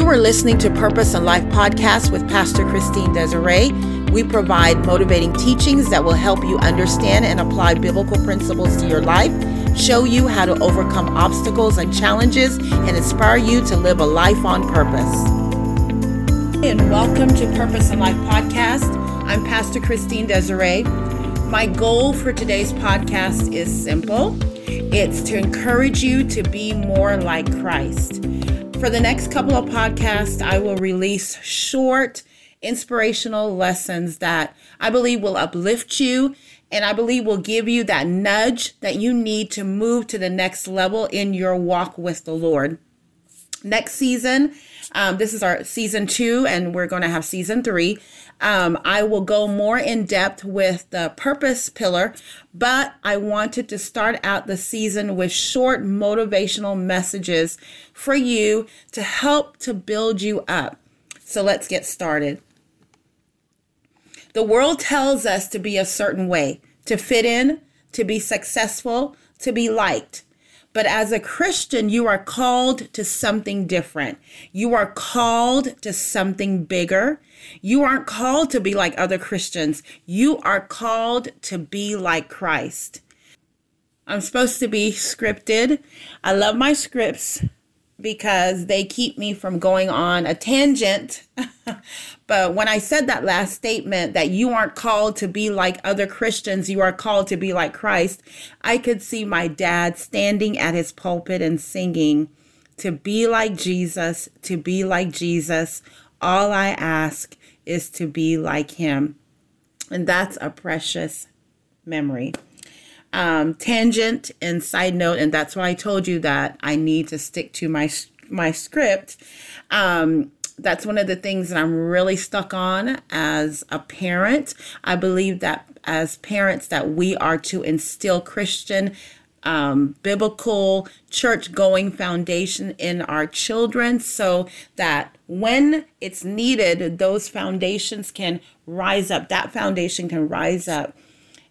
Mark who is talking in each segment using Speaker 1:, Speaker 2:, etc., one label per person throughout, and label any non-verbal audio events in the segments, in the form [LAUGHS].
Speaker 1: are listening to Purpose and Life podcast with Pastor Christine Desiree. We provide motivating teachings that will help you understand and apply biblical principles to your life, show you how to overcome obstacles and challenges, and inspire you to live a life on purpose. And welcome to Purpose and Life podcast. I'm Pastor Christine Desiree. My goal for today's podcast is simple it's to encourage you to be more like Christ. For the next couple of podcasts, I will release short, inspirational lessons that I believe will uplift you and I believe will give you that nudge that you need to move to the next level in your walk with the Lord. Next season, um, this is our season two, and we're going to have season three. Um, I will go more in depth with the purpose pillar, but I wanted to start out the season with short motivational messages for you to help to build you up. So let's get started. The world tells us to be a certain way, to fit in, to be successful, to be liked. But as a Christian, you are called to something different. You are called to something bigger. You aren't called to be like other Christians. You are called to be like Christ. I'm supposed to be scripted. I love my scripts because they keep me from going on a tangent. [LAUGHS] [LAUGHS] but when I said that last statement that you aren't called to be like other Christians, you are called to be like Christ, I could see my dad standing at his pulpit and singing, To be like Jesus, to be like Jesus, all I ask is to be like him. And that's a precious memory um, tangent and side note, and that's why I told you that I need to stick to my my script. Um, that's one of the things that I'm really stuck on as a parent. I believe that as parents that we are to instill Christian um, biblical church going foundation in our children so that when it's needed, those foundations can rise up. That foundation can rise up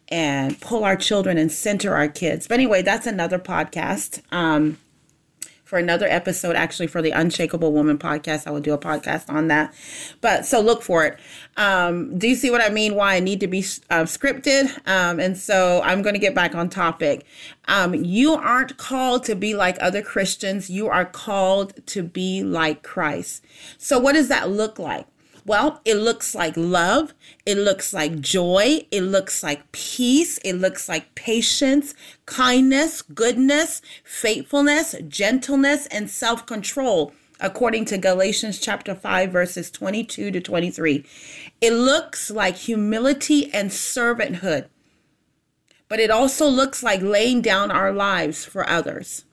Speaker 1: and pull our children and center our kids. But anyway, that's another podcast. Um, for another episode, actually, for the Unshakable Woman podcast. I will do a podcast on that. But so look for it. Um, do you see what I mean? Why I need to be uh, scripted? Um, and so I'm going to get back on topic. Um, you aren't called to be like other Christians, you are called to be like Christ. So, what does that look like? Well, it looks like love. It looks like joy. It looks like peace. It looks like patience, kindness, goodness, faithfulness, gentleness, and self control, according to Galatians chapter 5, verses 22 to 23. It looks like humility and servanthood, but it also looks like laying down our lives for others.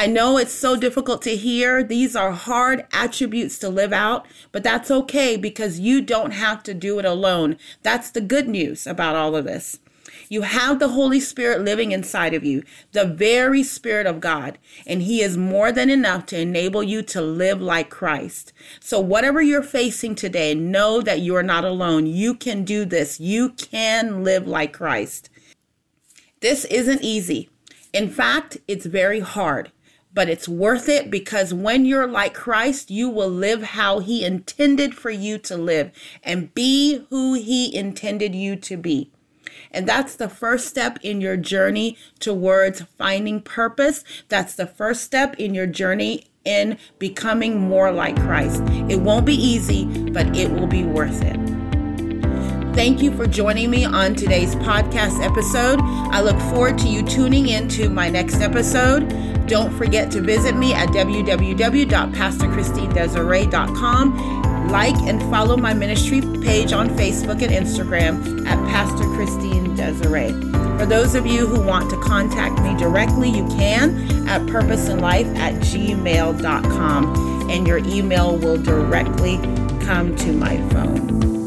Speaker 1: I know it's so difficult to hear. These are hard attributes to live out, but that's okay because you don't have to do it alone. That's the good news about all of this. You have the Holy Spirit living inside of you, the very Spirit of God, and He is more than enough to enable you to live like Christ. So, whatever you're facing today, know that you are not alone. You can do this. You can live like Christ. This isn't easy. In fact, it's very hard but it's worth it because when you're like Christ, you will live how He intended for you to live and be who He intended you to be. And that's the first step in your journey towards finding purpose. That's the first step in your journey in becoming more like Christ. It won't be easy, but it will be worth it. Thank you for joining me on today's podcast episode. I look forward to you tuning in to my next episode. Don't forget to visit me at www.pastorchristinedesiree.com. Like and follow my ministry page on Facebook and Instagram at Pastor Christine Desiree. For those of you who want to contact me directly, you can at purposeandlife at gmail.com, and your email will directly come to my phone.